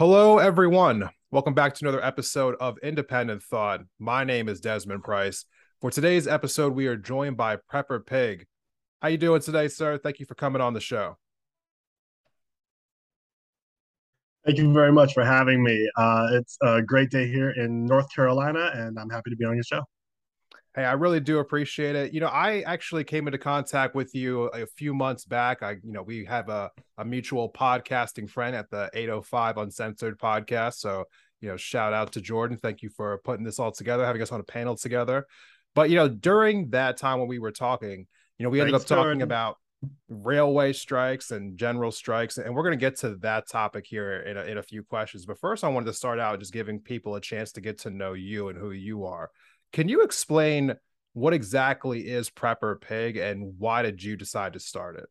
Hello, everyone. Welcome back to another episode of Independent Thought. My name is Desmond Price. For today's episode, we are joined by Prepper Pig. How you doing today, sir? Thank you for coming on the show. Thank you very much for having me. Uh, it's a great day here in North Carolina, and I'm happy to be on your show. Hey, I really do appreciate it. You know, I actually came into contact with you a few months back. I, you know, we have a, a mutual podcasting friend at the 805 Uncensored podcast. So, you know, shout out to Jordan. Thank you for putting this all together, having us on a panel together. But, you know, during that time when we were talking, you know, we ended Thanks, up talking Jordan. about railway strikes and general strikes. And we're going to get to that topic here in a, in a few questions. But first, I wanted to start out just giving people a chance to get to know you and who you are. Can you explain what exactly is Prepper Pig and why did you decide to start it?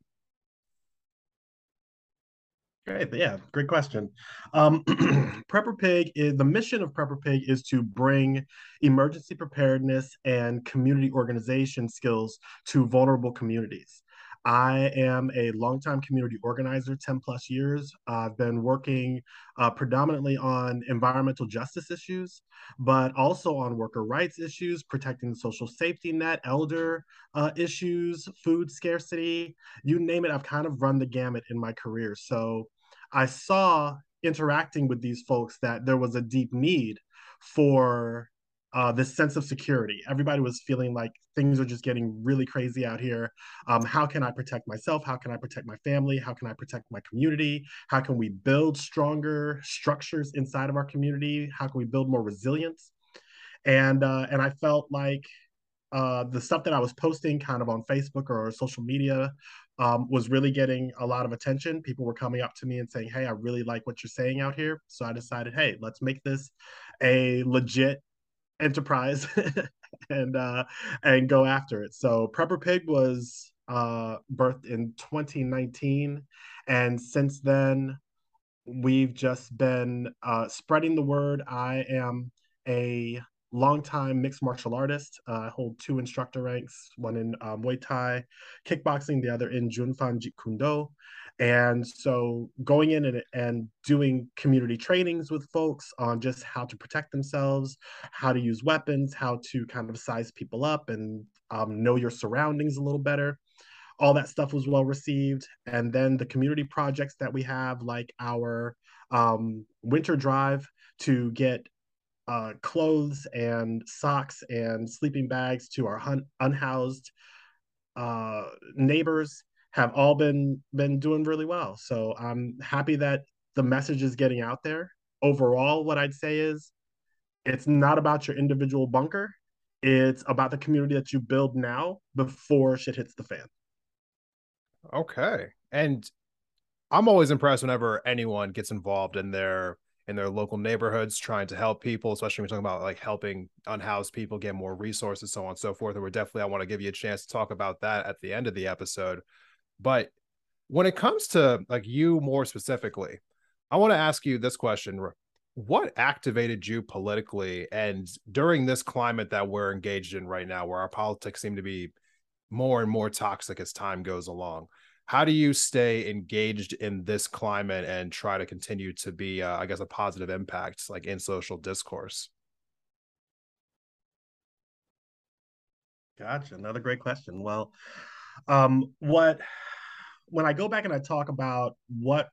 Great, yeah, great question. Um, Prepper Pig is the mission of Prepper Pig is to bring emergency preparedness and community organization skills to vulnerable communities. I am a longtime community organizer, 10 plus years. I've been working uh, predominantly on environmental justice issues, but also on worker rights issues, protecting the social safety net, elder uh, issues, food scarcity, you name it. I've kind of run the gamut in my career. So I saw interacting with these folks that there was a deep need for uh, this sense of security. Everybody was feeling like things are just getting really crazy out here. Um, how can I protect myself? How can I protect my family? How can I protect my community? How can we build stronger structures inside of our community? How can we build more resilience? And uh, and I felt like uh, the stuff that I was posting kind of on Facebook or social media um, was really getting a lot of attention. People were coming up to me and saying, Hey, I really like what you're saying out here. So I decided, Hey, let's make this a legit enterprise and uh, and go after it. So Prepper Pig was uh, birthed in 2019, and since then we've just been uh, spreading the word. I am a longtime mixed martial artist. Uh, I hold two instructor ranks, one in uh, Muay Thai, kickboxing, the other in Junfan Jeet. And so going in and, and doing community trainings with folks on just how to protect themselves, how to use weapons, how to kind of size people up and um, know your surroundings a little better. All that stuff was well received. And then the community projects that we have, like our um, winter drive to get uh, clothes and socks and sleeping bags to our hun- unhoused uh, neighbors have all been been doing really well. So I'm happy that the message is getting out there. Overall, what I'd say is it's not about your individual bunker. It's about the community that you build now before shit hits the fan. Okay. And I'm always impressed whenever anyone gets involved in their in their local neighborhoods trying to help people, especially when we're talking about like helping unhoused people get more resources, so on and so forth. And we're definitely I want to give you a chance to talk about that at the end of the episode. But when it comes to like you more specifically, I want to ask you this question. What activated you politically and during this climate that we're engaged in right now, where our politics seem to be more and more toxic as time goes along? How do you stay engaged in this climate and try to continue to be, uh, I guess, a positive impact like in social discourse? Gotcha. Another great question. Well, um, what when I go back and I talk about what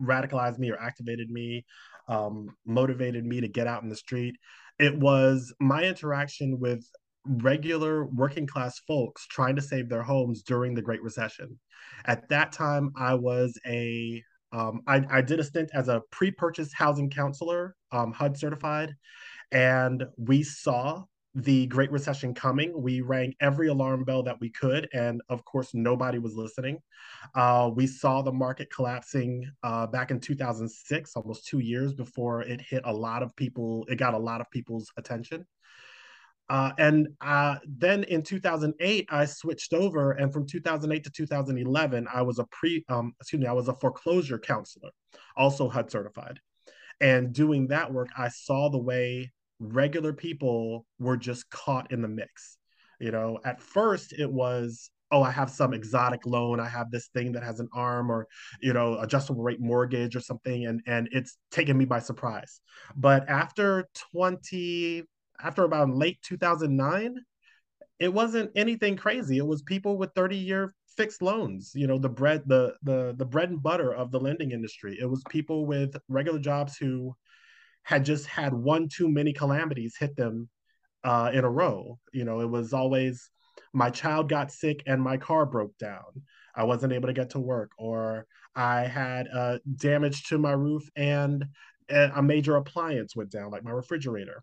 radicalized me or activated me, um, motivated me to get out in the street, it was my interaction with regular working class folks trying to save their homes during the Great Recession. At that time, I was a um, I, I, did a stint as a pre-purchase housing counselor, um, HUD certified, and we saw the Great Recession coming. We rang every alarm bell that we could, and of course, nobody was listening. Uh, we saw the market collapsing uh, back in 2006, almost two years before it hit a lot of people. It got a lot of people's attention. Uh, and uh, then in 2008, I switched over, and from 2008 to 2011, I was a pre, um, excuse me, I was a foreclosure counselor, also HUD certified. And doing that work, I saw the way regular people were just caught in the mix. You know, at first it was, oh, I have some exotic loan, I have this thing that has an arm or, you know, adjustable rate mortgage or something, and and it's taken me by surprise. But after 20 after about late 2009, it wasn't anything crazy. It was people with 30 year fixed loans, you know, the bread, the the the bread and butter of the lending industry. It was people with regular jobs who had just had one too many calamities hit them uh, in a row. You know, it was always my child got sick and my car broke down. I wasn't able to get to work, or I had uh, damage to my roof and a major appliance went down, like my refrigerator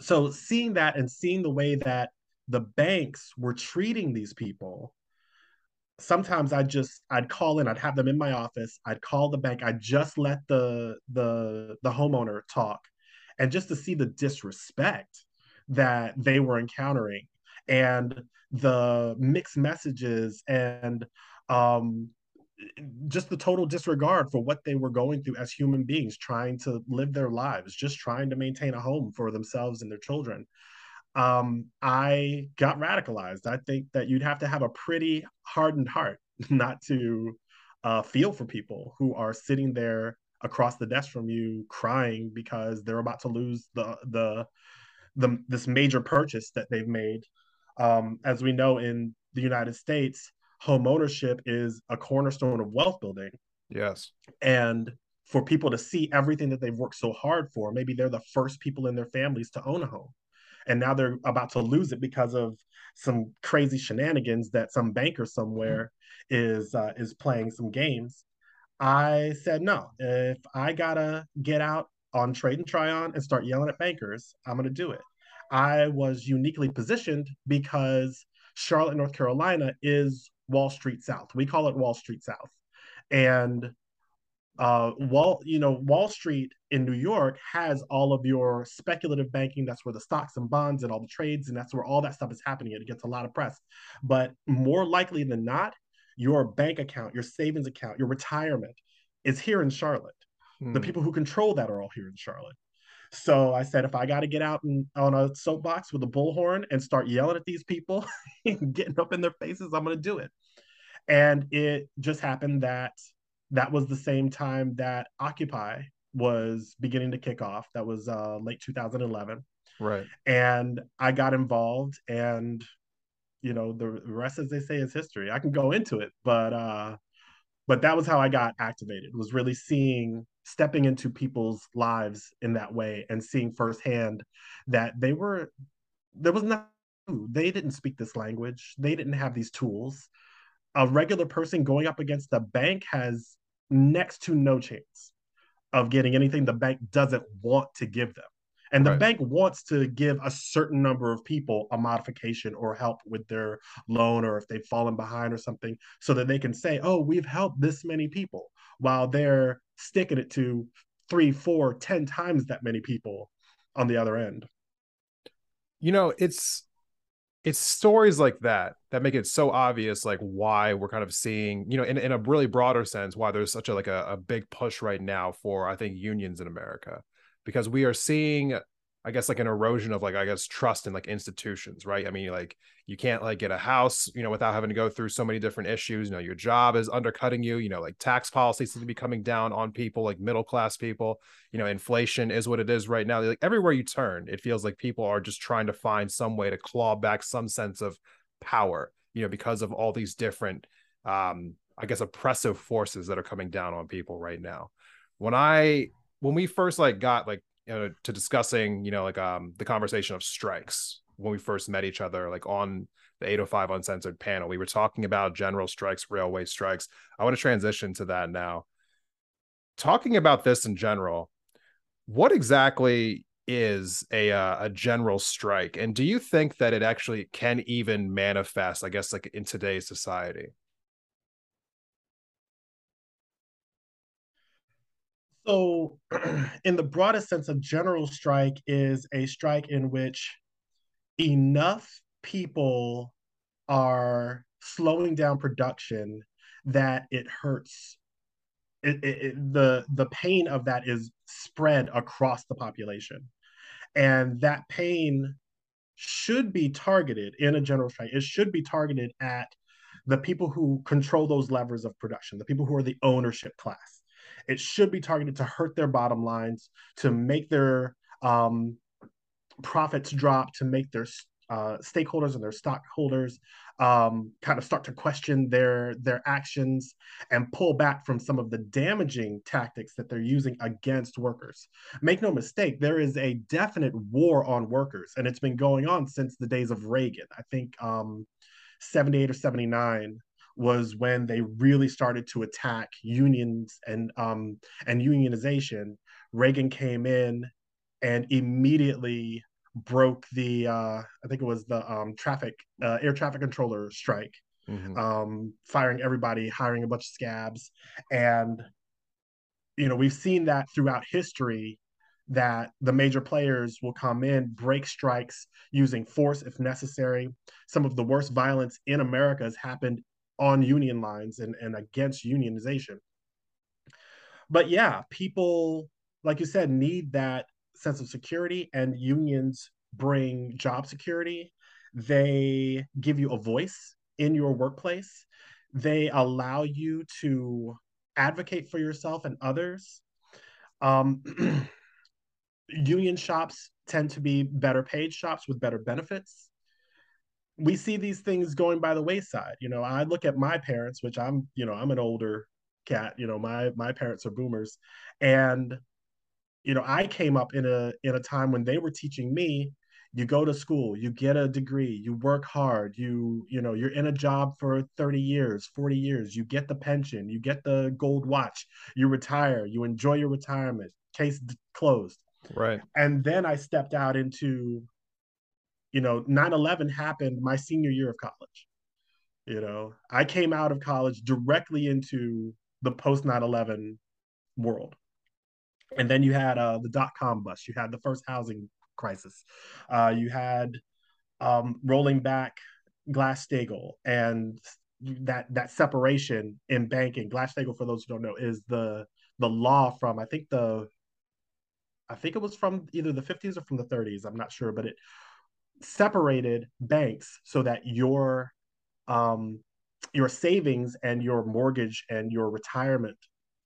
so seeing that and seeing the way that the banks were treating these people sometimes i'd just i'd call in i'd have them in my office i'd call the bank i'd just let the the the homeowner talk and just to see the disrespect that they were encountering and the mixed messages and um just the total disregard for what they were going through as human beings trying to live their lives just trying to maintain a home for themselves and their children um, i got radicalized i think that you'd have to have a pretty hardened heart not to uh, feel for people who are sitting there across the desk from you crying because they're about to lose the the, the this major purchase that they've made um, as we know in the united states home ownership is a cornerstone of wealth building. Yes. And for people to see everything that they've worked so hard for, maybe they're the first people in their families to own a home. And now they're about to lose it because of some crazy shenanigans that some banker somewhere is uh, is playing some games. I said no. If I gotta get out on Trade and Tryon and start yelling at bankers, I'm gonna do it. I was uniquely positioned because Charlotte, North Carolina is Wall Street South. We call it Wall Street South. And uh, Wall, you know, Wall Street in New York has all of your speculative banking. That's where the stocks and bonds and all the trades, and that's where all that stuff is happening. It gets a lot of press. But more likely than not, your bank account, your savings account, your retirement is here in Charlotte. Hmm. The people who control that are all here in Charlotte. So I said, if I got to get out and, on a soapbox with a bullhorn and start yelling at these people getting up in their faces, I'm going to do it. And it just happened that that was the same time that Occupy was beginning to kick off. That was uh, late 2011. Right. And I got involved, and you know, the rest, as they say, is history. I can go into it, but uh, but that was how I got activated. Was really seeing stepping into people's lives in that way and seeing firsthand that they were there was not they didn't speak this language they didn't have these tools a regular person going up against the bank has next to no chance of getting anything the bank doesn't want to give them and the right. bank wants to give a certain number of people a modification or help with their loan or if they've fallen behind or something so that they can say oh we've helped this many people while they're sticking it to three four ten times that many people on the other end you know it's it's stories like that that make it so obvious like why we're kind of seeing you know in, in a really broader sense why there's such a like a, a big push right now for i think unions in america. Because we are seeing I guess like an erosion of like I guess trust in like institutions, right? I mean, like you can't like get a house, you know, without having to go through so many different issues. You know, your job is undercutting you. You know, like tax policies seem to be coming down on people, like middle class people. You know, inflation is what it is right now. Like everywhere you turn, it feels like people are just trying to find some way to claw back some sense of power. You know, because of all these different, um, I guess, oppressive forces that are coming down on people right now. When I when we first like got like you know, to discussing, you know, like um the conversation of strikes when we first met each other, like on the 805 uncensored panel. We were talking about general strikes, railway strikes. I want to transition to that now. Talking about this in general, what exactly is a uh, a general strike, and do you think that it actually can even manifest? I guess like in today's society. So, in the broadest sense, a general strike is a strike in which enough people are slowing down production that it hurts. It, it, it, the the pain of that is spread across the population. And that pain should be targeted in a general strike. It should be targeted at the people who control those levers of production the people who are the ownership class it should be targeted to hurt their bottom lines to make their um, profits drop to make their uh, stakeholders and their stockholders um, kind of start to question their their actions and pull back from some of the damaging tactics that they're using against workers. Make no mistake, there is a definite war on workers, and it's been going on since the days of Reagan. I think um, 78 or 79 was when they really started to attack unions and um, and unionization. Reagan came in and immediately broke the uh, I think it was the um, traffic uh, air traffic controller strike, mm-hmm. um, firing everybody, hiring a bunch of scabs, and you know we've seen that throughout history that the major players will come in, break strikes using force if necessary. Some of the worst violence in America has happened on union lines and, and against unionization. But yeah, people, like you said, need that sense of security and unions bring job security. They give you a voice in your workplace. They allow you to advocate for yourself and others. Um, union shops tend to be better paid shops with better benefits we see these things going by the wayside you know i look at my parents which i'm you know i'm an older cat you know my my parents are boomers. And you know i came up in a in a time when they were teaching me you go to school you get a degree you work hard you you know you're in a job for 30 years 40 years you get the pension you get the gold watch you retire you enjoy your retirement case closed. Right. And then i stepped out into you know 9-11 happened my senior year of college you know i came out of college directly into the post 9-11 world and then you had uh, the dot com bust. You had the first housing crisis. Uh, you had um, rolling back Glass Steagall and that that separation in banking. Glass Steagall, for those who don't know, is the the law from I think the I think it was from either the 50s or from the 30s. I'm not sure, but it separated banks so that your um, your savings and your mortgage and your retirement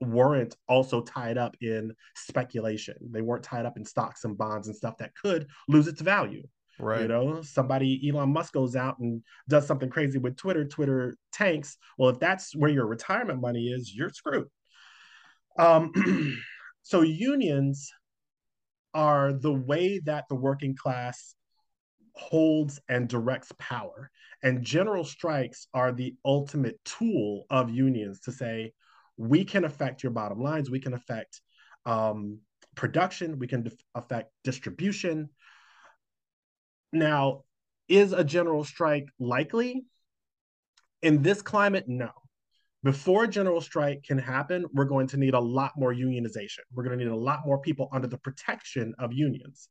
weren't also tied up in speculation. They weren't tied up in stocks and bonds and stuff that could lose its value. Right. You know, somebody, Elon Musk goes out and does something crazy with Twitter, Twitter tanks. Well, if that's where your retirement money is, you're screwed. Um, so unions are the way that the working class holds and directs power. And general strikes are the ultimate tool of unions to say, we can affect your bottom lines. We can affect um, production. We can def- affect distribution. Now, is a general strike likely? In this climate, no. Before a general strike can happen, we're going to need a lot more unionization. We're going to need a lot more people under the protection of unions.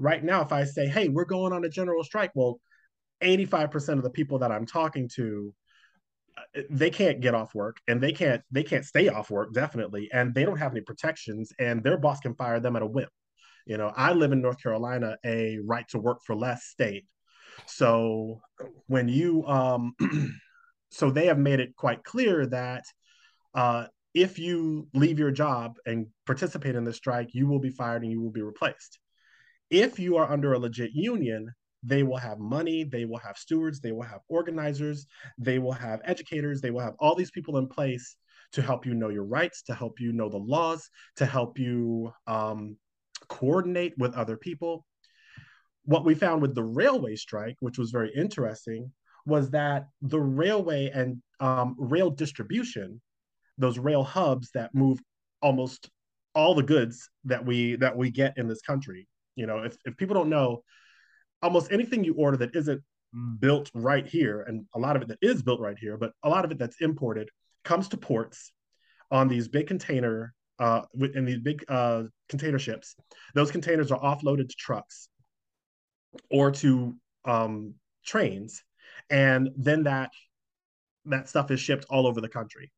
Right now, if I say, hey, we're going on a general strike, well, 85% of the people that I'm talking to they can't get off work and they can't they can't stay off work definitely and they don't have any protections and their boss can fire them at a whim. You know i live in north carolina a right to work for less state. So when you um so they have made it quite clear that uh if you leave your job and participate in the strike you will be fired and you will be replaced if you are under a legit union they will have money, they will have stewards, they will have organizers, they will have educators, they will have all these people in place to help you know your rights, to help you know the laws, to help you um, coordinate with other people. What we found with the railway strike, which was very interesting, was that the railway and um, rail distribution, those rail hubs that move almost all the goods that we that we get in this country. You know, if, if people don't know, almost anything you order that isn't built right here, and a lot of it that is built right here, but a lot of it that's imported comes to ports on these big container uh, in these big uh, container ships. Those containers are offloaded to trucks or to um, trains, and then that that stuff is shipped all over the country.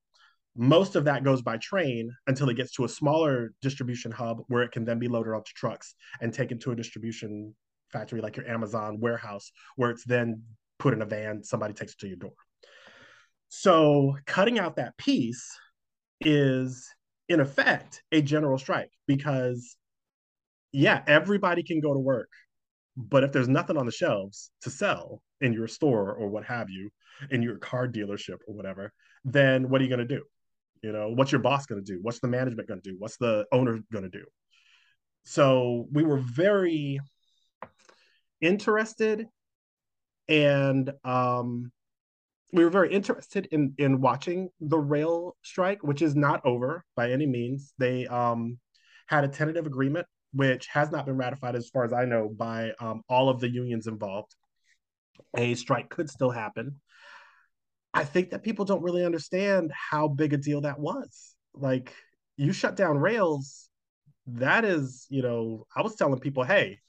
Most of that goes by train until it gets to a smaller distribution hub where it can then be loaded onto trucks and taken to a distribution factory like your Amazon warehouse, where it's then put in a van, somebody takes it to your door. So cutting out that piece is in effect a general strike because yeah, everybody can go to work, but if there's nothing on the shelves to sell in your store or what have you, in your car dealership or whatever, then what are you going to do? You know, what's your boss going to do? What's the management going to do? What's the owner going to do? So we were very interested and um, we were very interested in in watching the rail strike, which is not over by any means. They um, had a tentative agreement, which has not been ratified, as far as I know, by um, all of the unions involved. A strike could still happen. I think that people don't really understand how big a deal that was. Like you shut down rails, that is, you know, I was telling people, hey,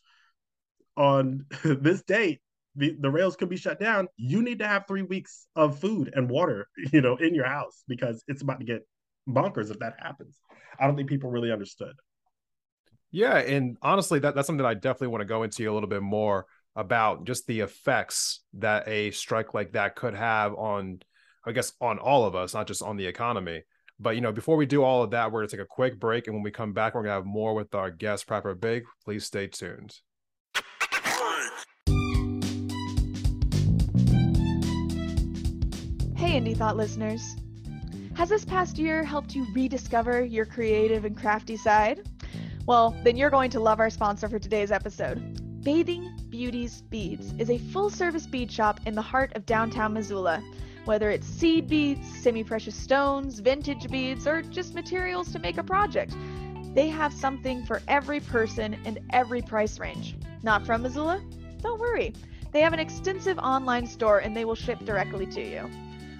on this date, the, the rails could be shut down. You need to have three weeks of food and water, you know, in your house because it's about to get bonkers if that happens. I don't think people really understood. Yeah, and honestly, that, that's something that I definitely want to go into a little bit more about just the effects that a strike like that could have on i guess on all of us not just on the economy. But you know before we do all of that we're to take a quick break. And when we come back we're to have more with our guest Prepper Pig. Please stay tuned. Hey indie thought listeners. Has this past year helped you rediscover your creative and crafty side? Well then you're going to love our sponsor for today's episode Bathing Beauties Beads is a full service bead shop in the heart of downtown Missoula. Whether it's seed beads, semi precious stones, vintage beads, or just materials to make a project, they have something for every person and every price range. Not from Missoula? Don't worry. They have an extensive online store and they will ship directly to you.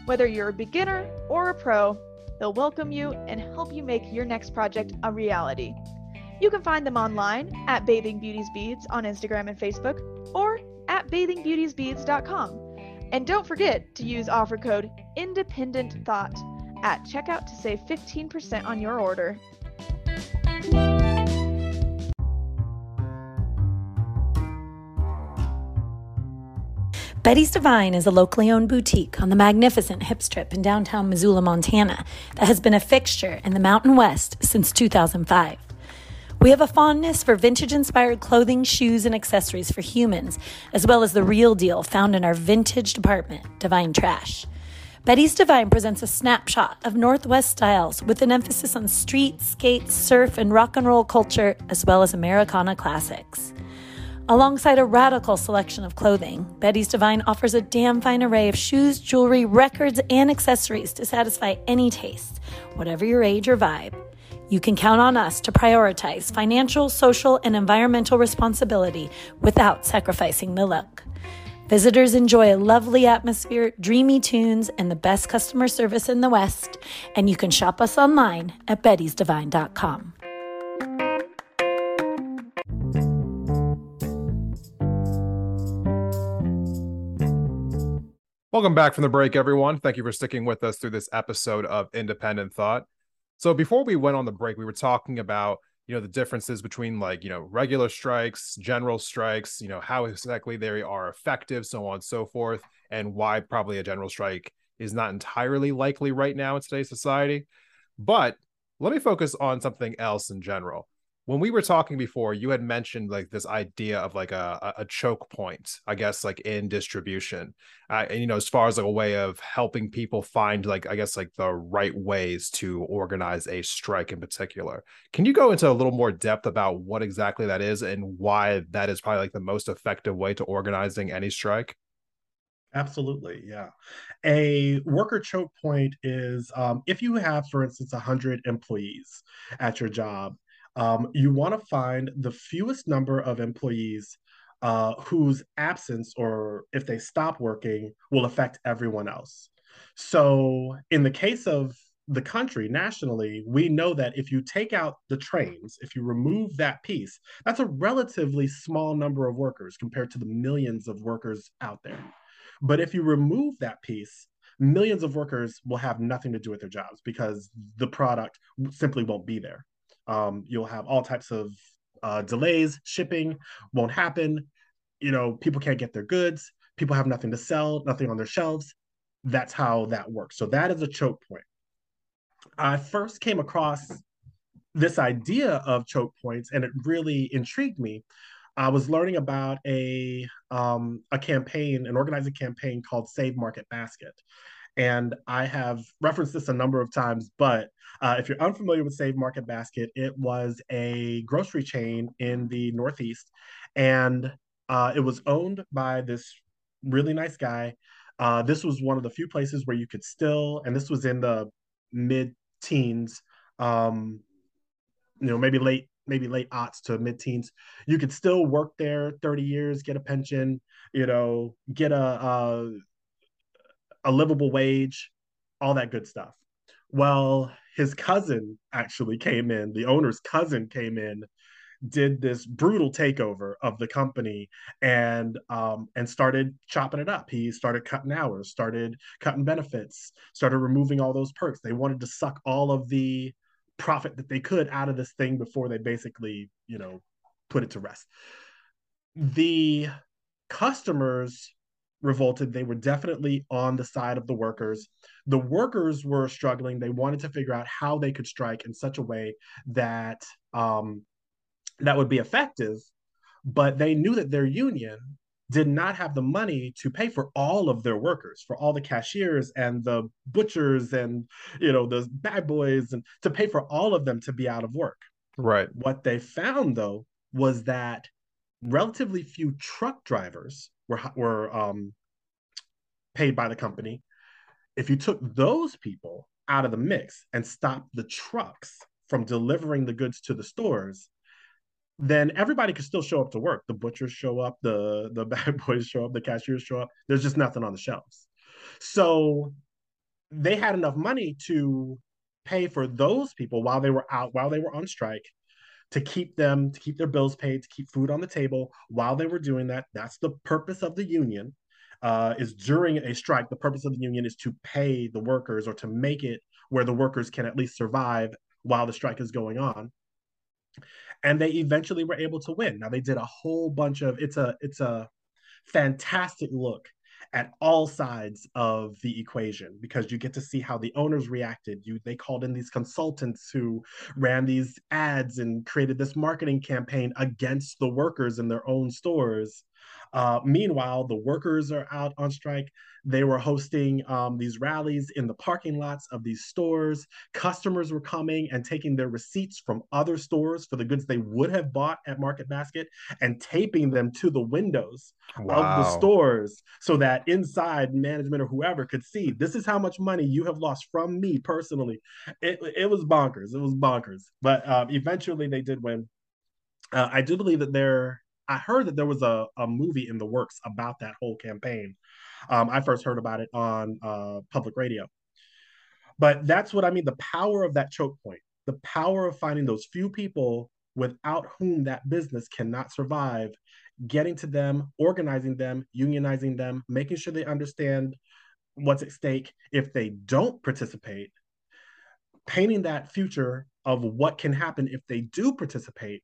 Whether you're a beginner or a pro, they'll welcome you and help you make your next project a reality. You can find them online at Bathing Beauties Beads on Instagram and Facebook or at bathingbeautiesbeads.com. And don't forget to use offer code Independent Thought at checkout to save 15% on your order. Betty's Divine is a locally owned boutique on the magnificent Hip Strip in downtown Missoula, Montana, that has been a fixture in the Mountain West since 2005. We have a fondness for vintage inspired clothing, shoes, and accessories for humans, as well as the real deal found in our vintage department, Divine Trash. Betty's Divine presents a snapshot of Northwest styles with an emphasis on street, skate, surf, and rock and roll culture, as well as Americana classics. Alongside a radical selection of clothing, Betty's Divine offers a damn fine array of shoes, jewelry, records, and accessories to satisfy any taste, whatever your age or vibe. You can count on us to prioritize financial, social, and environmental responsibility without sacrificing the look. Visitors enjoy a lovely atmosphere, dreamy tunes, and the best customer service in the West. And you can shop us online at bettysdivine.com. Welcome back from the break, everyone. Thank you for sticking with us through this episode of Independent Thought. So before we went on the break, we were talking about you know the differences between like you know regular strikes, general strikes, you know how exactly they are effective, so on and so forth, and why probably a general strike is not entirely likely right now in today's society. But let me focus on something else in general when we were talking before you had mentioned like this idea of like a, a choke point i guess like in distribution uh, and you know as far as like a way of helping people find like i guess like the right ways to organize a strike in particular can you go into a little more depth about what exactly that is and why that is probably like the most effective way to organizing any strike Absolutely, yeah. A worker choke point is um, if you have, for instance, 100 employees at your job um, you want to find the fewest number of employees uh, whose absence or if they stop working will affect everyone else. So, in the case of the country nationally, we know that if you take out the trains, if you remove that piece, that's a relatively small number of workers compared to the millions of workers out there. But if you remove that piece, millions of workers will have nothing to do with their jobs because the product simply won't be there. Um, you'll have all types of uh, delays, shipping won't happen. You know, people can't get their goods. People have nothing to sell, nothing on their shelves. That's how that works. So that is a choke point. I first came across this idea of choke points, and it really intrigued me. I was learning about a um, a campaign, an organizing campaign called Save Market Basket, and I have referenced this a number of times. But uh, if you're unfamiliar with Save Market Basket, it was a grocery chain in the Northeast, and uh, it was owned by this really nice guy. Uh, this was one of the few places where you could still, and this was in the mid teens, um, you know, maybe late maybe late aughts to mid teens, you could still work there 30 years, get a pension, you know, get a, a, a livable wage, all that good stuff. Well, his cousin actually came in, the owner's cousin came in did this brutal takeover of the company and um, and started chopping it up. He started cutting hours, started cutting benefits, started removing all those perks. They wanted to suck all of the profit that they could out of this thing before they basically, you know, put it to rest. The customers revolted. They were definitely on the side of the workers. The workers were struggling. They wanted to figure out how they could strike in such a way that um, that would be effective, but they knew that their union did not have the money to pay for all of their workers, for all the cashiers and the butchers and you know the bad boys, and to pay for all of them to be out of work. Right. What they found though was that relatively few truck drivers were were um, paid by the company. If you took those people out of the mix and stopped the trucks from delivering the goods to the stores, then everybody could still show up to work. The butchers show up, the the bad boys show up, the cashiers show up. There's just nothing on the shelves. So they had enough money to pay for those people while they were out, while they were on strike, to keep them, to keep their bills paid, to keep food on the table while they were doing that. That's the purpose of the union. Uh, is during a strike, the purpose of the union is to pay the workers or to make it where the workers can at least survive while the strike is going on and they eventually were able to win. Now they did a whole bunch of it's a it's a fantastic look at all sides of the equation because you get to see how the owners reacted. You they called in these consultants who ran these ads and created this marketing campaign against the workers in their own stores. Uh, meanwhile, the workers are out on strike. They were hosting um, these rallies in the parking lots of these stores. Customers were coming and taking their receipts from other stores for the goods they would have bought at Market Basket and taping them to the windows wow. of the stores so that inside management or whoever could see this is how much money you have lost from me personally. It, it was bonkers. It was bonkers. But um, eventually they did win. Uh, I do believe that there I heard that there was a, a movie in the works about that whole campaign. Um, I first heard about it on uh, public radio. But that's what I mean the power of that choke point, the power of finding those few people without whom that business cannot survive, getting to them, organizing them, unionizing them, making sure they understand what's at stake if they don't participate, painting that future of what can happen if they do participate,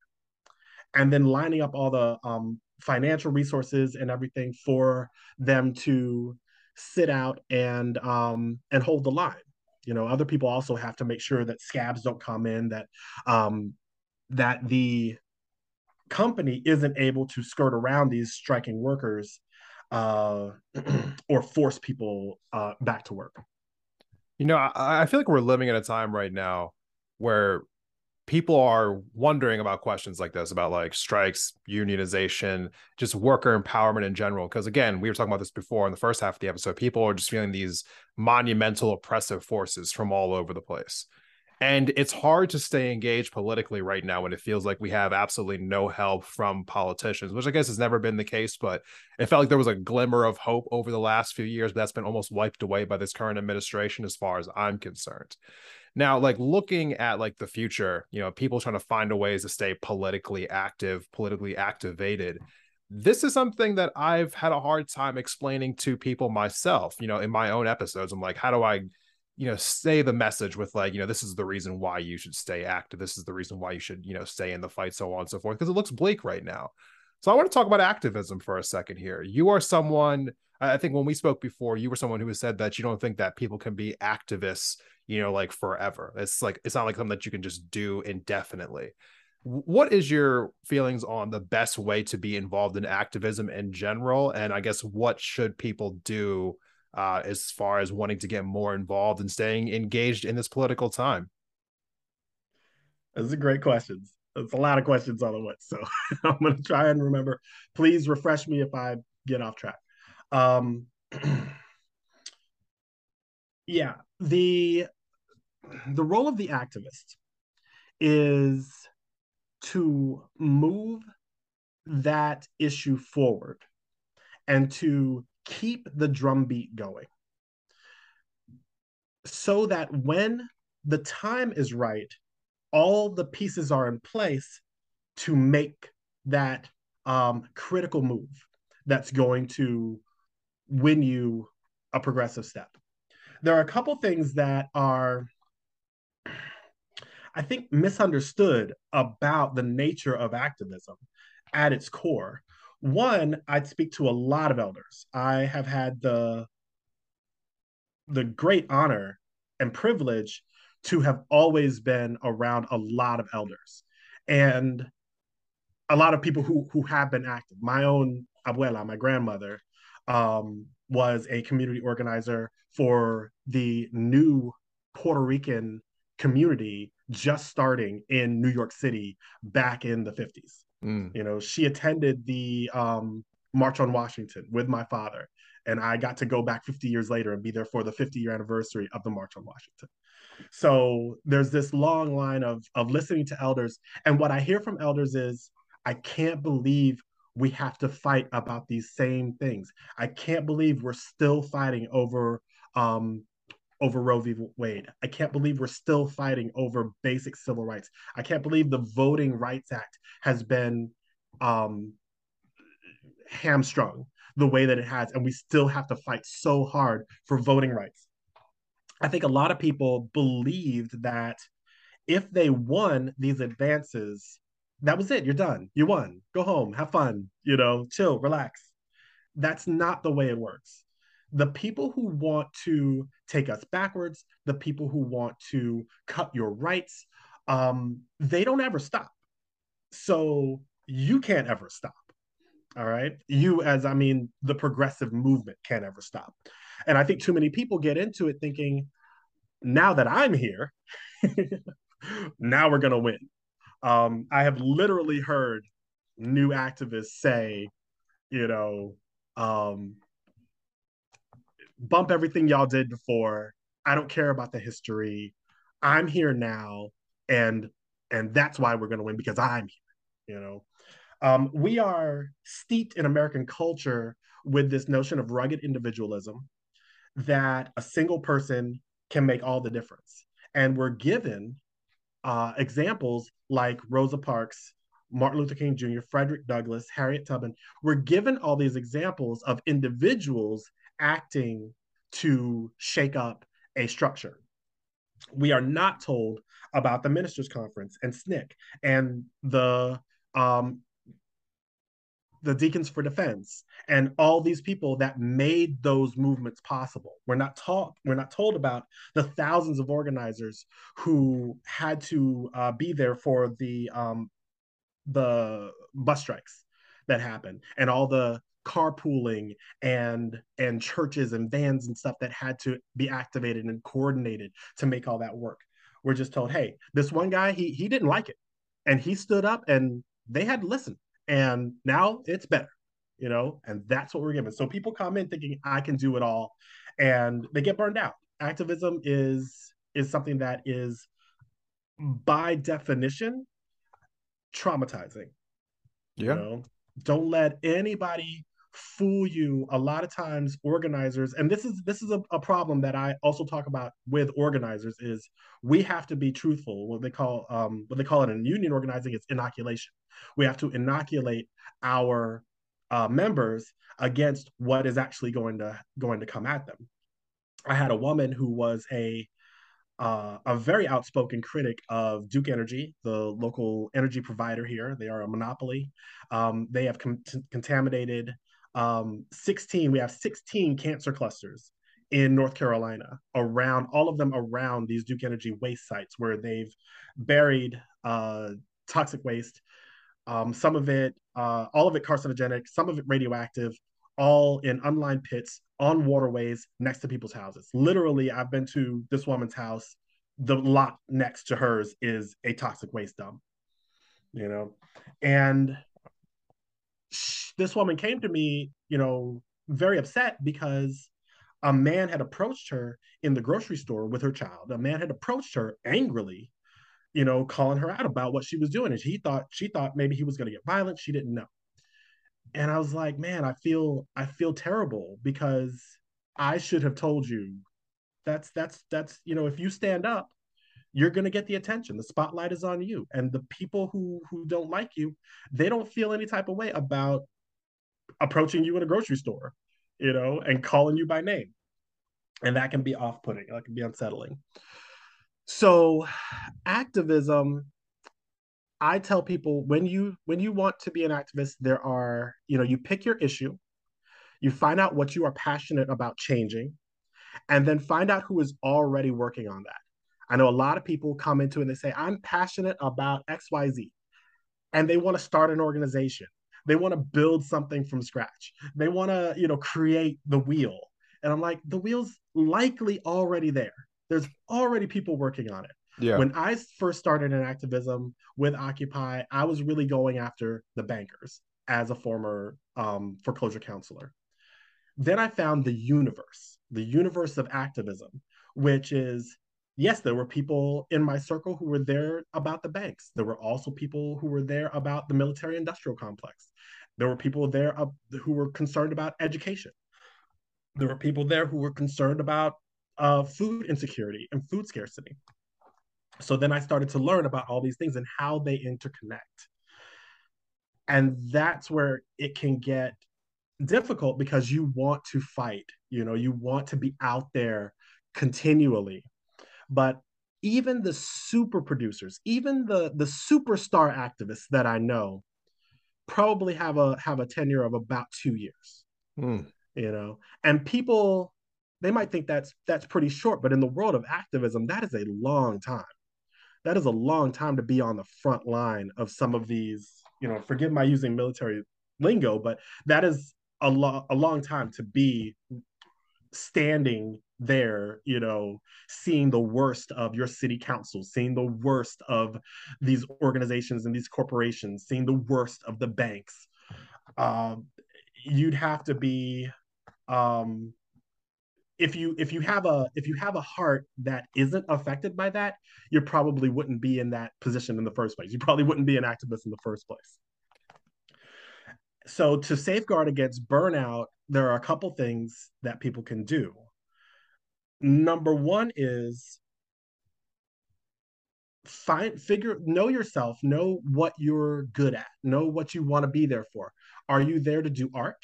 and then lining up all the um, financial resources and everything for them to sit out and um, and hold the line. You know, other people also have to make sure that scabs don't come in, that um, that the company isn't able to skirt around these striking workers uh, or force people uh, back to work. You know, I, I feel like we're living in a time right now where people are wondering about questions like this about like strikes, unionization, just worker empowerment in general. Because again, we were talking about this before in the first half of the episode. People are just feeling these monumental oppressive forces from all over the place. And it's hard to stay engaged politically right now when it feels like we have absolutely no help from politicians, which I guess has never been the case, but it felt like there was a glimmer of hope over the last few years, but that's been almost wiped away by this current administration as far as I'm concerned. Now, like looking at like the future, you know, people trying to find a ways to stay politically active, politically activated. This is something that I've had a hard time explaining to people myself, you know, in my own episodes. I'm like, how do I you know say the message with like you know this is the reason why you should stay active this is the reason why you should you know stay in the fight so on and so forth because it looks bleak right now so i want to talk about activism for a second here you are someone i think when we spoke before you were someone who has said that you don't think that people can be activists you know like forever it's like it's not like something that you can just do indefinitely what is your feelings on the best way to be involved in activism in general and i guess what should people do uh, as far as wanting to get more involved and staying engaged in this political time? Those are great questions. It's a lot of questions all at once. So I'm going to try and remember. Please refresh me if I get off track. Um, yeah, the the role of the activist is to move that issue forward and to keep the drumbeat going so that when the time is right, all the pieces are in place to make that um, critical move that's going to win you a progressive step. There are a couple things that are, I think, misunderstood about the nature of activism at its core. One, I'd speak to a lot of elders. I have had the the great honor and privilege to have always been around a lot of elders and a lot of people who who have been active. My own abuela, my grandmother, um, was a community organizer for the new Puerto Rican community just starting in New York City back in the 50s. Mm. You know, she attended the um, March on Washington with my father, and I got to go back 50 years later and be there for the 50 year anniversary of the March on Washington. So there's this long line of of listening to elders, and what I hear from elders is, I can't believe we have to fight about these same things. I can't believe we're still fighting over um, over Roe v. Wade. I can't believe we're still fighting over basic civil rights. I can't believe the Voting Rights Act has been um, hamstrung the way that it has, and we still have to fight so hard for voting rights. I think a lot of people believed that if they won these advances, that was it. You're done. You won. Go home. Have fun. You know, chill, relax. That's not the way it works the people who want to take us backwards, the people who want to cut your rights, um, they don't ever stop. So you can't ever stop. All right. You, as I mean, the progressive movement can't ever stop. And I think too many people get into it thinking, now that I'm here, now we're going to win. Um, I have literally heard new activists say, you know, um, bump everything y'all did before. I don't care about the history. I'm here now, and and that's why we're going to win because I'm here. You know, um, we are steeped in American culture with this notion of rugged individualism that a single person can make all the difference, and we're given uh, examples like Rosa Parks. Martin Luther King Jr., Frederick Douglass, Harriet Tubman, we're given all these examples of individuals acting to shake up a structure. We are not told about the ministers' conference and SNCC and the um, the Deacons for Defense and all these people that made those movements possible. We're not taught. We're not told about the thousands of organizers who had to uh, be there for the um, the bus strikes that happened and all the carpooling and and churches and vans and stuff that had to be activated and coordinated to make all that work. We're just told, hey, this one guy he he didn't like it, and he stood up and they had to listen, and now it's better, you know, and that's what we're given. So people come in thinking I can do it all, and they get burned out. Activism is is something that is by definition traumatizing. Yeah. You know, don't let anybody fool you a lot of times organizers and this is this is a, a, problem that i also talk about with organizers is we have to be truthful what they call um what they call it in union organizing is inoculation we have to inoculate our uh, members against what is actually going to going to come at them i had a woman who was a uh, a very outspoken critic of Duke Energy, the local energy provider here. They are a monopoly. Um, they have con- contaminated um, 16, we have 16 cancer clusters in North Carolina around all of them around these Duke Energy waste sites where they've buried uh, toxic waste. Um, some of it, uh, all of it carcinogenic, some of it radioactive, all in unlined pits on waterways next to people's houses. Literally, I've been to this woman's house. The lot next to hers is a toxic waste dump, you know, and this woman came to me, you know, very upset because a man had approached her in the grocery store with her child. A man had approached her angrily, you know, calling her out about what she was doing. And she thought she thought maybe he was going to get violent. She didn't know. And I was like, man, I feel I feel terrible because I should have told you. That's that's that's you know, if you stand up, you're going to get the attention the spotlight is on you and the people who who don't like you they don't feel any type of way about approaching you in a grocery store you know and calling you by name and that can be off-putting that can be unsettling so activism i tell people when you when you want to be an activist there are you know you pick your issue you find out what you are passionate about changing and then find out who is already working on that I know a lot of people come into it and they say, I'm passionate about XYZ. And they want to start an organization. They want to build something from scratch. They want to, you know, create the wheel. And I'm like, the wheel's likely already there. There's already people working on it. Yeah. When I first started in activism with Occupy, I was really going after the bankers as a former um, foreclosure counselor. Then I found the universe, the universe of activism, which is yes, there were people in my circle who were there about the banks. There were also people who were there about the military industrial complex. There were people there uh, who were concerned about education. There were people there who were concerned about uh, food insecurity and food scarcity. So then I started to learn about all these things and how they interconnect. And that's where it can get difficult because you want to fight, you know, you want to be out there continually but even the super producers, even the the superstar activists that I know, probably have a have a tenure of about two years. Mm. You know, and people they might think that's that's pretty short, but in the world of activism, that is a long time. That is a long time to be on the front line of some of these. You know, forgive my using military lingo, but that is a, lo- a long time to be standing there, you know, seeing the worst of your city council, seeing the worst of these organizations and these corporations, seeing the worst of the banks. Um, you'd have to be um, if you if you have a if you have a heart that isn't affected by that, you probably wouldn't be in that position in the first place. You probably wouldn't be an activist in the first place. So to safeguard against burnout, there are a couple things that people can do. Number one is find figure know yourself know what you're good at know what you want to be there for. Are you there to do art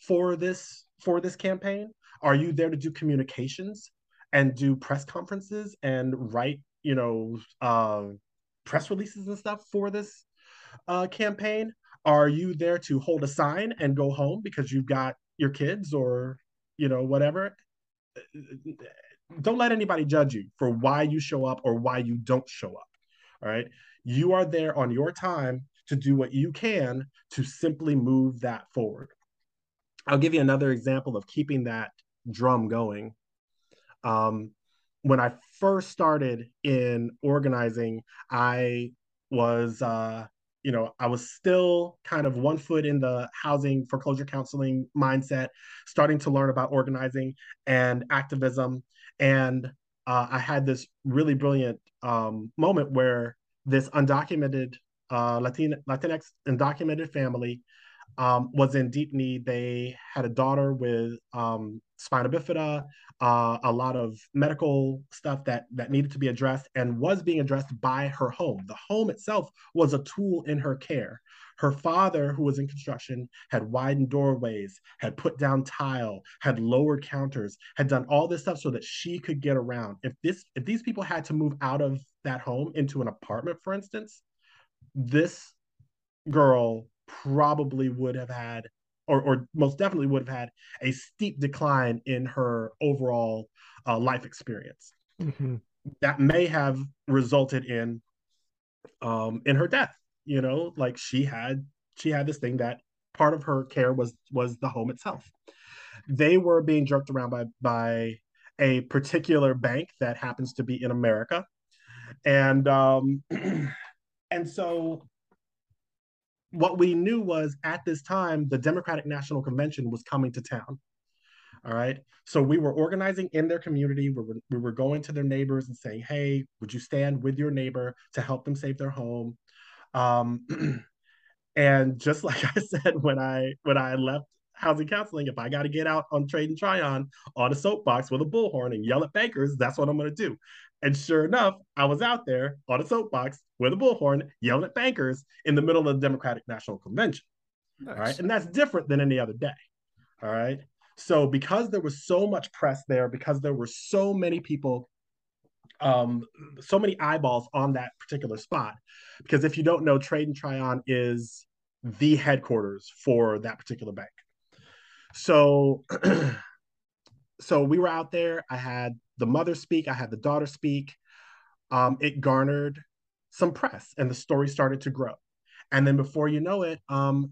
for this for this campaign? Are you there to do communications and do press conferences and write you know uh, press releases and stuff for this uh, campaign? Are you there to hold a sign and go home because you've got your kids or you know whatever don't let anybody judge you for why you show up or why you don't show up. All right. You are there on your time to do what you can to simply move that forward. I'll give you another example of keeping that drum going. Um, when I first started in organizing, I was uh, you know, I was still kind of one foot in the housing foreclosure counseling mindset, starting to learn about organizing and activism. And uh, I had this really brilliant um, moment where this undocumented uh, Latin Latinx undocumented family um, was in deep need. They had a daughter with um, spina bifida, uh, a lot of medical stuff that that needed to be addressed, and was being addressed by her home. The home itself was a tool in her care. Her father, who was in construction, had widened doorways, had put down tile, had lowered counters, had done all this stuff so that she could get around. If this, if these people had to move out of that home into an apartment, for instance, this girl probably would have had or, or most definitely would have had a steep decline in her overall uh, life experience. Mm-hmm. that may have resulted in um, in her death you know like she had she had this thing that part of her care was was the home itself. They were being jerked around by by a particular bank that happens to be in america. And um and so what we knew was at this time the democratic national convention was coming to town all right? So we were organizing in their community. We were, we were going to their neighbors and saying hey would you stand with your neighbor to help them save their home? Um, and just like I said when I when I left housing counseling, if I got to get out on Trade and Tryon on a soapbox with a bullhorn and yell at bankers, that's what I'm going to do. And sure enough, I was out there on a soapbox with a bullhorn yelling at bankers in the middle of the Democratic National Convention. Nice. All right. And that's different than any other day. All right. So because there was so much press there, because there were so many people um, so many eyeballs on that particular spot. Because if you don't know, Trade and Tryon is the headquarters for that particular bank. So, so we were out there. I had the mother speak. I had the daughter speak. Um, it garnered some press, and the story started to grow. And then before you know it, um,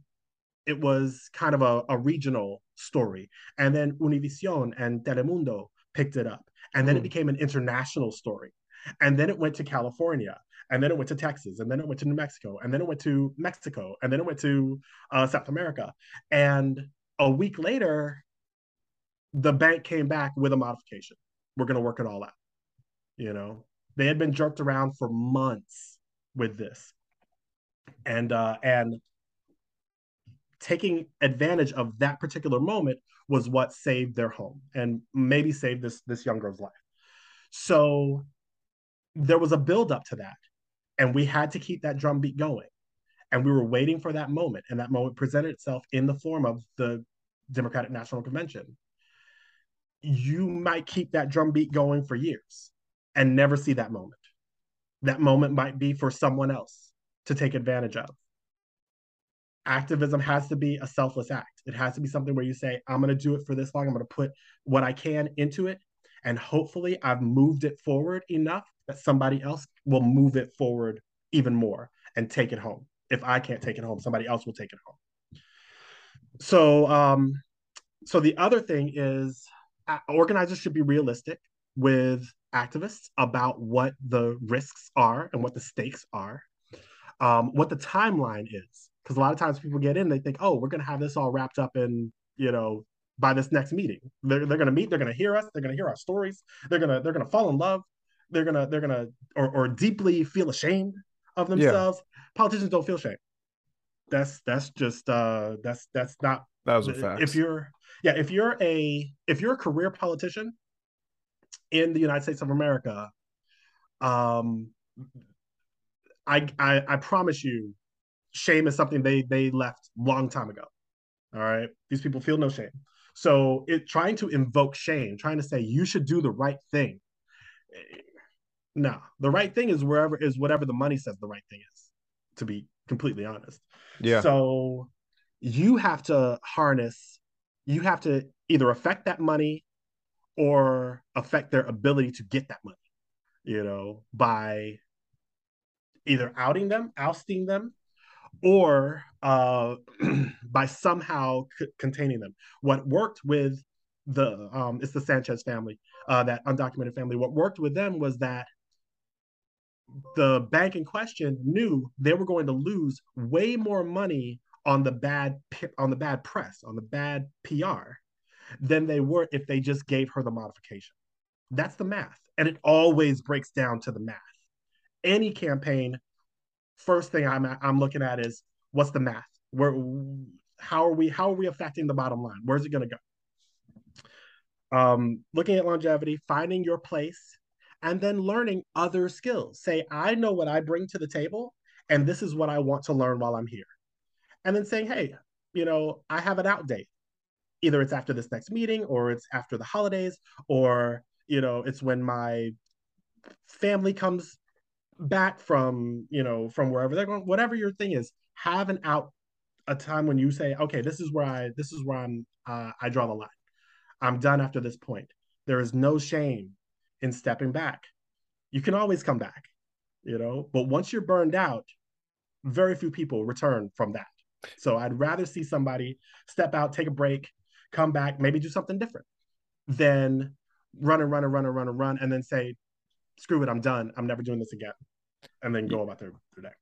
it was kind of a, a regional story. And then Univision and Telemundo picked it up and then mm. it hmm. became an international story and then it went to california and then it went to texas and then it went to new mexico and then it went to mexico and then it went to uh, south america and a week later the bank came back with a modification we're going to work it all out you know they had been jerked around for months with this and uh and taking advantage of that particular moment was what saved their home and maybe saved this this young girl's life. So there was a build up to that, and we had to keep that drumbeat going, and we were waiting for that moment, and that moment presented itself in the form of the Democratic National Convention. You might keep that drumbeat going for years and never see that moment. That moment might be for someone else to take advantage of activism has to be a selfless act. It has to be something where you say, I'm going to do it for this long. I'm going to put what I can into it. And hopefully, I've moved it forward enough that somebody else will move it forward even more and take it home. If I can't take it home, somebody else will take it home. So, um, so the other thing is, organizers should be realistic with activists about what the risks are and what the stakes are, um, what the timeline is because a lot of times people get in, they think, oh, we're going to have this all wrapped up in, you know, by this next meeting. They're, they're going to meet, they're going to hear us, they're going to hear our stories, they're going to they're going to fall in love, they're going to they're going to or or deeply feel ashamed of themselves. Yeah. Politicians don't feel shame. That's that's just uh that's that's not that was a fact. If you're yeah, if you're a if you're a career politician in the United States of America, um I I, I promise you shame is something they they left long time ago. All right, these people feel no shame. So it trying to invoke shame, trying to say you should do the right thing. No, the right thing is wherever is whatever the money says the right thing is. To be completely honest. Yeah. So you have to harness. You have to either affect that money or affect their ability to get that money. You know, by either outing them, ousting them, or uh, by somehow c- containing them. What worked with the um, it's the Sanchez family, uh, that undocumented family. What worked with them was that the bank in question knew they were going to lose way more money on the bad on the bad press on the bad PR than they were if they just gave her the modification. That's the math. And it always breaks down to the math. Any campaign, first thing I'm I'm looking at is what's the math? Where how are we how are we affecting the bottom line? Where's it going to go? Um, looking at longevity, finding your place, and then learning other skills. Say, I know what I bring to the table, and this is what I want to learn while I'm here. And then saying, hey, you know, I have an out date. Either it's after this next meeting, or it's after the holidays, or you know, it's when my family comes back from you know from wherever they're going. Whatever your thing is, have an out a time when you say, okay, this is where I this is where I'm uh, I draw the line. I'm done after this point. There is no shame in stepping back. You can always come back, you know, but once you're burned out, very few people return from that. So I'd rather see somebody step out, take a break, come back, maybe do something different than run and run and run and run and run and then say, screw it, I'm done. I'm never doing this again. And then go about their, their day.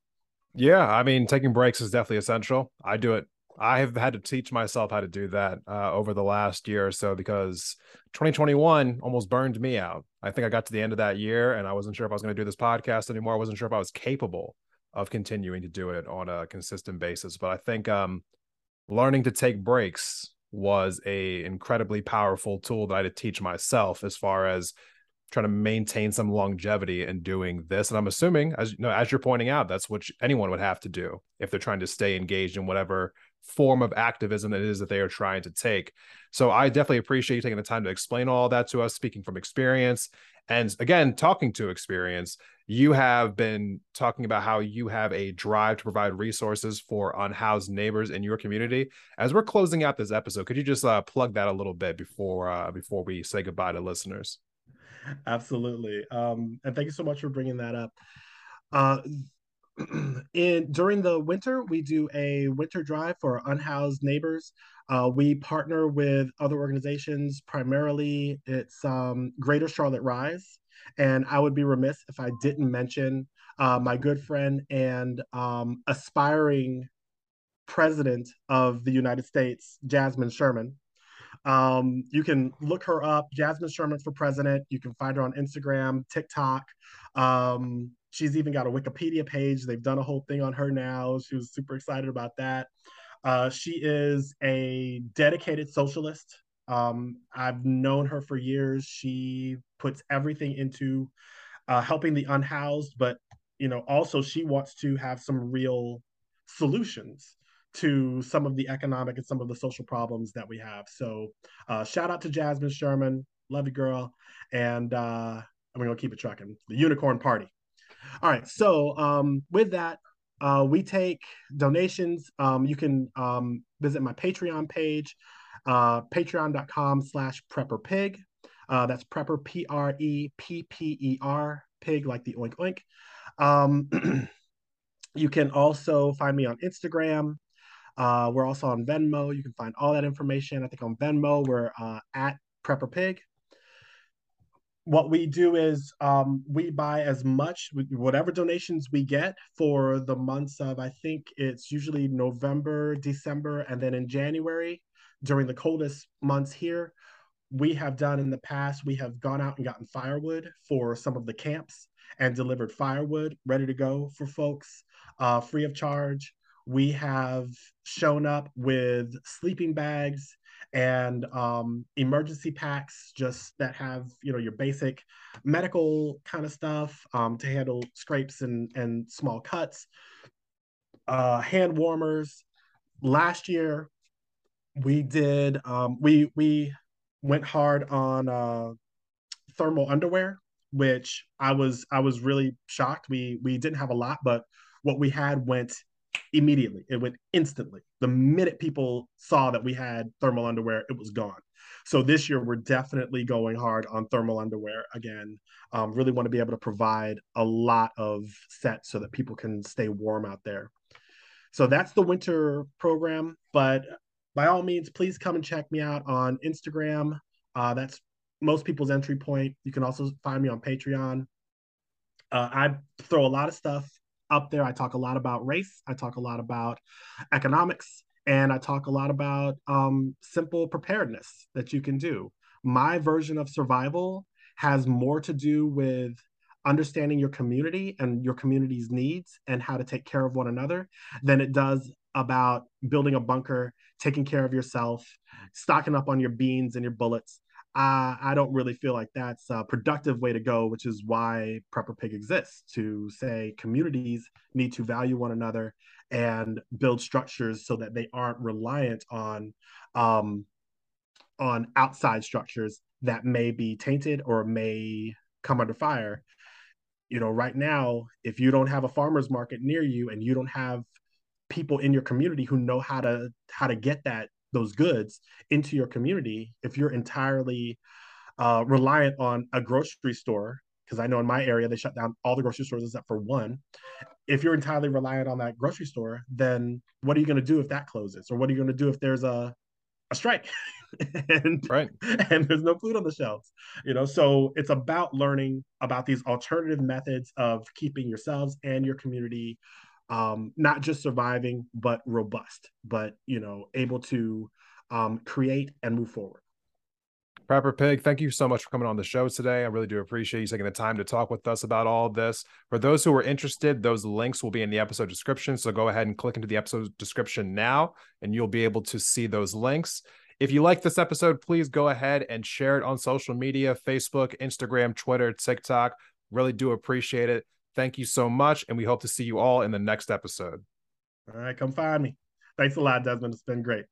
Yeah, I mean, taking breaks is definitely essential. I do it. I have had to teach myself how to do that uh, over the last year or so because 2021 almost burned me out. I think I got to the end of that year and I wasn't sure if I was going to do this podcast anymore. I wasn't sure if I was capable of continuing to do it on a consistent basis. But I think um, learning to take breaks was a incredibly powerful tool that I had to teach myself as far as trying to maintain some longevity in doing this. And I'm assuming, as you know, as you're pointing out, that's what anyone would have to do if they're trying to stay engaged in whatever form of activism it is that they are trying to take. So I definitely appreciate you taking the time to explain all that to us, speaking from experience. And again, talking to experience, you have been talking about how you have a drive to provide resources for unhoused neighbors in your community. As we're closing out this episode, could you just uh, plug that a little bit before uh, before we say goodbye to listeners? Absolutely. Um, and thank you so much for bringing that up. Uh, in during the winter, we do a winter drive for unhoused neighbors. Uh, we partner with other organizations. Primarily, it's um, Greater Charlotte Rise, and I would be remiss if I didn't mention uh, my good friend and um, aspiring president of the United States, Jasmine Sherman. Um, you can look her up, Jasmine Sherman for President. You can find her on Instagram, TikTok. Um, she's even got a Wikipedia page. They've done a whole thing on her now. She was super excited about that. Uh, she is a dedicated socialist. Um, I've known her for years. She puts everything into uh, helping the unhoused, but you know, also she wants to have some real solutions to some of the economic and some of the social problems that we have. So uh, shout out to Jasmine Sherman, love you girl, and uh, I'm gonna keep it trucking. The Unicorn Party. All right, so um, with that, uh, we take donations. Um, you can um, visit my Patreon page, uh, patreon.com slash prepperpig. Uh, that's prepper, P R E P P E R, pig like the oink oink. Um, you can also find me on Instagram uh, we're also on Venmo. You can find all that information. I think on Venmo, we're uh, at Prepper Pig. What we do is um, we buy as much, whatever donations we get for the months of, I think it's usually November, December, and then in January during the coldest months here. We have done in the past, we have gone out and gotten firewood for some of the camps and delivered firewood ready to go for folks uh, free of charge we have shown up with sleeping bags and um, emergency packs just that have you know your basic medical kind of stuff um, to handle scrapes and and small cuts uh, hand warmers. Last year we did um, we we went hard on uh, thermal underwear which i was i was really shocked. We we didn't have a lot but what we had went immediately. It went instantly. The minute people saw that we had thermal underwear, it was gone. So this year, we're definitely going hard on thermal underwear again. Um, really want to be able to provide a lot of sets so that people can stay warm out there. So that's the winter program. But by all means, please come and check me out on Instagram. Uh, that's most people's entry point. You can also find me on Patreon. Uh, I throw a lot of stuff up there. I talk a lot about race. I talk a lot about economics, and I talk a lot about um, simple preparedness that you can do. My version of survival has more to do with understanding your community and your community's needs and how to take care of one another than it does about building a bunker, taking care of yourself, stocking up on your beans and your bullets. I don't really feel like that's a productive way to go, which is why Prepper Pig exists to say communities need to value one another and build structures so that they aren't reliant on um, on outside structures that may be tainted or may come under fire. You know, right now, if you don't have a farmer's market near you and you don't have people in your community who know how to how to get that those goods into your community, if you're entirely uh, reliant on a grocery store, because I know in my area they shut down all the grocery stores except for one. If you're entirely reliant on that grocery store, then what are you going to do if that closes, or what are you going to do if there's a a strike? And right. and there's no food on the shelves you know? So it's about learning about these alternative methods of keeping yourselves and your community um, not just surviving but robust but you know able to um, create and move forward Prepper Pig, thank you so much for coming on the show today. I really do appreciate you taking the time to talk with us about all of this. For those who are interested, those links will be in the episode description. So go ahead and click into the episode description now, and you'll be able to see those links. If you like this episode, please go ahead and share it on social media Facebook, Instagram, Twitter, TikTok. Really do appreciate it. Thank you so much. And we hope to see you all in the next episode. All right, come find me. Thanks a lot, Desmond. It's been great.